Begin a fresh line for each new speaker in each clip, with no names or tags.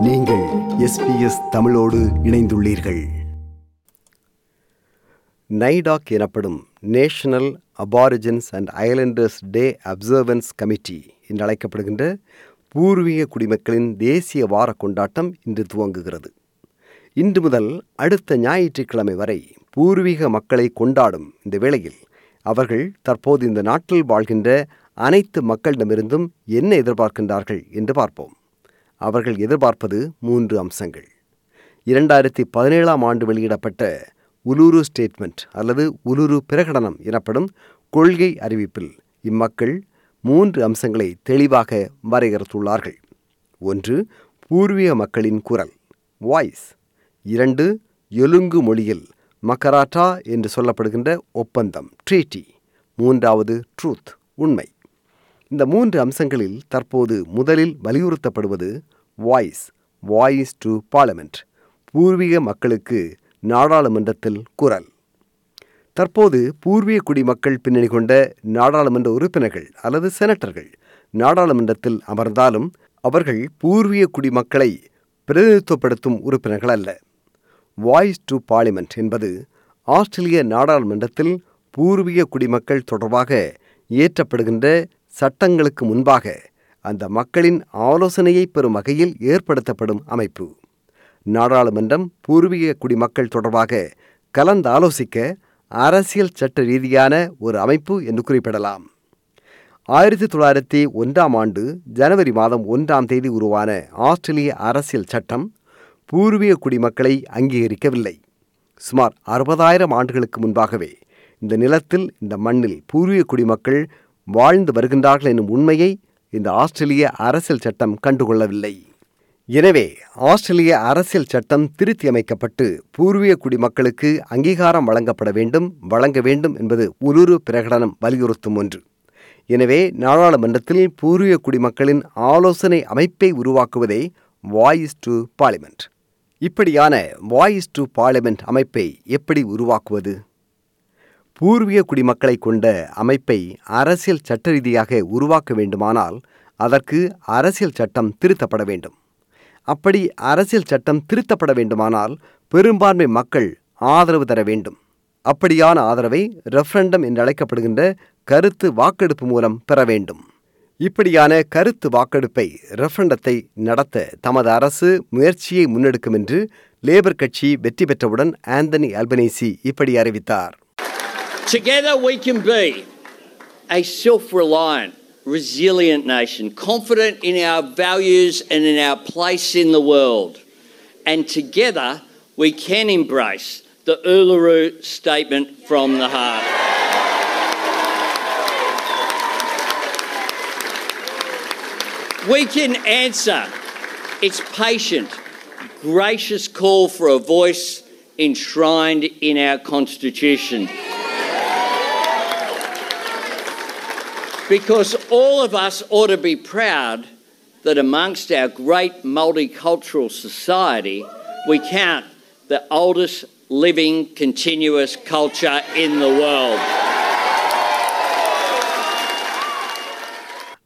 நீங்கள் எஸ்பிஎஸ் தமிழோடு இணைந்துள்ளீர்கள். நைடாக் எனப்படும் National Aborigines and Islanders Day Observance Committee என்று அழைக்கப்படுகின்ற பூர்வீக குடிமக்களின் தேசிய வார கொண்டாட்டம் இன்று துவங்குகிறது. இன்று முதல் அடுத்த ஞாயிற்றுக்கிழமை வரை பூர்வீக மக்களை கொண்டாடும் இந்த வேளையில் அவர்கள் தற்போது இந்த நாட்டில் வாழ்கின்ற அனைத்து மக்களிடமிருந்தும் என்ன எதிர்பார்க்கின்றார்கள் என்று பார்ப்போம். அவர்கள் எதிர்பார்ப்பது மூன்று அம்சங்கள். இரண்டாயிரத்தி பதினேழாம் ஆண்டு வெளியிடப்பட்ட உலுரு ஸ்டேட்மெண்ட் அல்லது உலுரு பிரகடனம் எனப்படும் கொள்கை அறிவிப்பில் இம்மக்கள் மூன்று அம்சங்களை தெளிவாக வரையறுத்துள்ளார்கள். ஒன்று பூர்வீக மக்களின் குரல் வாய்ஸ் இரண்டு எலுங்கு மொழியில் மக்கராட்டா என்று சொல்லப்படுகின்ற ஒப்பந்தம் ட்ரீட்டி மூன்றாவது ட்ரூத் உண்மை. இந்த மூன்று அம்சங்களில் தற்போது முதலில் வலியுறுத்தப்படுவது வாய்ஸ் வாய்ஸ் டு பார்லமெண்ட் பூர்வீக மக்களுக்கு நாடாளுமன்றத்தில் குரல். தற்போது பூர்வீக குடிமக்கள் பின்னணி கொண்ட நாடாளுமன்ற உறுப்பினர்கள் அல்லது செனட்டர்கள் நாடாளுமன்றத்தில் அமர்ந்தாலும் அவர்கள் பூர்வீக குடிமக்களை பிரதிநிதித்துவப்படுத்தும் உறுப்பினர்கள் அல்ல. வாய்ஸ் டு பார்லிமெண்ட் என்பது ஆஸ்திரேலிய நாடாளுமன்றத்தில் பூர்வீக குடிமக்கள் தொடர்பாக இயற்றப்படுகின்ற சட்டங்களுக்கு முன்பாக அந்த மக்களின் ஆலோசனையை பெறும் வகையில் ஏற்படுத்தப்படும் அமைப்பு. நாடாளுமன்றம் பூர்வீக குடிமக்கள் தொடர்பாக கலந்து ஆலோசிக்க அரசியல் சட்ட ரீதியான ஒரு அமைப்பு என்று குறிப்பிடலாம். ஆயிரத்தி தொள்ளாயிரத்தி ஒன்றாம் ஆண்டு ஜனவரி மாதம் ஒன்றாம் தேதி உருவான ஆஸ்திரேலிய அரசியல் சட்டம் பூர்வீக குடிமக்களை அங்கீகரிக்கவில்லை. சுமார் அறுபதாயிரம் ஆண்டுகளுக்கு முன்பாகவே இந்த நிலத்தில் இந்த மண்ணில் பூர்வீக குடிமக்கள் வாழ்ந்து வருகின்றார்கள் என்னும் உண்மையை இந்த ஆஸ்திரேலிய அரசியல் சட்டம் கண்டுகொள்ளவில்லை. எனவே ஆஸ்திரேலிய அரசியல் சட்டம் திருத்தி அமைக்கப்பட்டு பூர்வீக குடிமக்களுக்கு அங்கீகாரம் வழங்கப்பட வேண்டும் வழங்க வேண்டும் என்பது உலுரு பிரகடனம் வலியுறுத்தும் ஒன்று. எனவே நாடாளுமன்றத்தில் பூர்வீக குடிமக்களின் ஆலோசனை அமைப்பை உருவாக்குவதே வாய்ஸ் டு பார்லிமெண்ட் இப்படியான வாய்ஸ் டு பார்லிமெண்ட் அமைப்பை எப்படி உருவாக்குவது? பூர்வீக குடிமக்களை கொண்ட அமைப்பை அரசியல் சட்ட ரீதியாக உருவாக்க வேண்டுமானால் அதற்கு அரசியல் சட்டம் திருத்தப்பட வேண்டும். அப்படி அரசியல் சட்டம் திருத்தப்பட வேண்டுமானால் பெரும்பான்மை மக்கள் ஆதரவு தர வேண்டும். அப்படியான ஆதரவை ரெஃபரண்டம் என்று அழைக்கப்படுகின்ற கருத்து வாக்கெடுப்பு மூலம் பெற வேண்டும். இப்படியான கருத்து வாக்கெடுப்பை ரெஃபரண்டத்தை நடத்த தமது அரசு முயற்சியை முன்னெடுக்கும் என்று லேபர் கட்சி வெற்றி பெற்றவுடன் ஆந்தனி அல்பனேசி இப்படி அறிவித்தார்.
Together we can be a self reliant, resilient nation, confident in our values and in our place in the world. And together we can embrace the Uluru Statement from the Heart. We can answer its patient, gracious call for a voice enshrined in our Constitution. Because all of us ought to be proud that amongst our great multicultural society, we count the oldest living continuous culture in the world.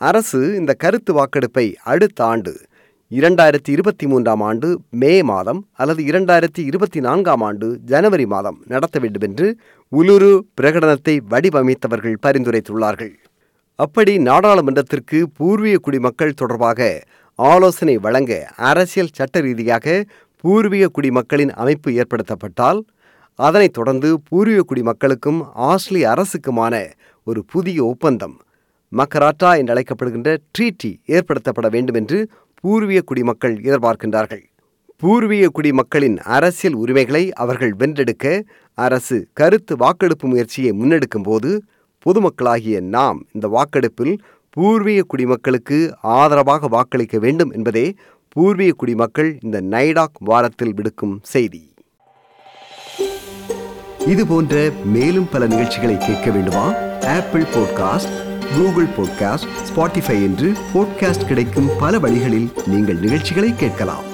அரசு இந்த கருத்து வாக்கெடுப்பை அடுத்த ஆண்டு இரண்டாயிரத்தி இருபத்தி மூன்றாம் ஆண்டு மே மாதம் அல்லது இரண்டாயிரத்தி இருபத்தி நான்காம் ஆண்டு ஜனவரி மாதம் நடத்த வேண்டும் என்று உலுரு பிரகடனத்தை வடிவமைத்தவர்கள் பரிந்துரைத்துள்ளார்கள் அப்படி நாடாளுமன்றத்திற்கு பூர்வீக குடிமக்கள் தொடர்பாக ஆலோசனை வழங்க அரசியல் சட்ட ரீதியாக பூர்வீக குடிமக்களின் அமைப்பு ஏற்படுத்தப்பட்டால் அதனைத் தொடர்ந்து பூர்வீக குடிமக்களுக்கும் ஆஸ்திரேலிய அரசுக்குமான ஒரு புதிய ஒப்பந்தம் மக்கராட்டா என்று அழைக்கப்படுகின்ற ட்ரீட்டி ஏற்படுத்தப்பட வேண்டும் என்று பூர்வீக குடிமக்கள் எதிர்பார்க்கின்றார்கள். பூர்வீக குடிமக்களின் அரசியல் உரிமைகளை அவர்கள் வென்றெடுக்க அரசு கருத்து வாக்கெடுப்பு முயற்சியை முன்னெடுக்கும் போது பொதுமக்களாகிய நாம் இந்த வாக்கெடுப்பில் பூர்வீக குடிமக்களுக்கு ஆதரவாக வாக்களிக்க வேண்டும் என்பதே பூர்வீக குடிமக்கள் இந்த நைடாக் வாரத்தில் விடுக்கும் செய்தி. இது போன்ற மேலும் பல நிகழ்ச்சிகளை கேட்க வேண்டுமா? Apple podcast Google podcast Spotify என்று பாட்காஸ்ட் கிடைக்கும் பல வழிகளில் நீங்கள் நிகழ்ச்சிகளை கேட்கலாம்.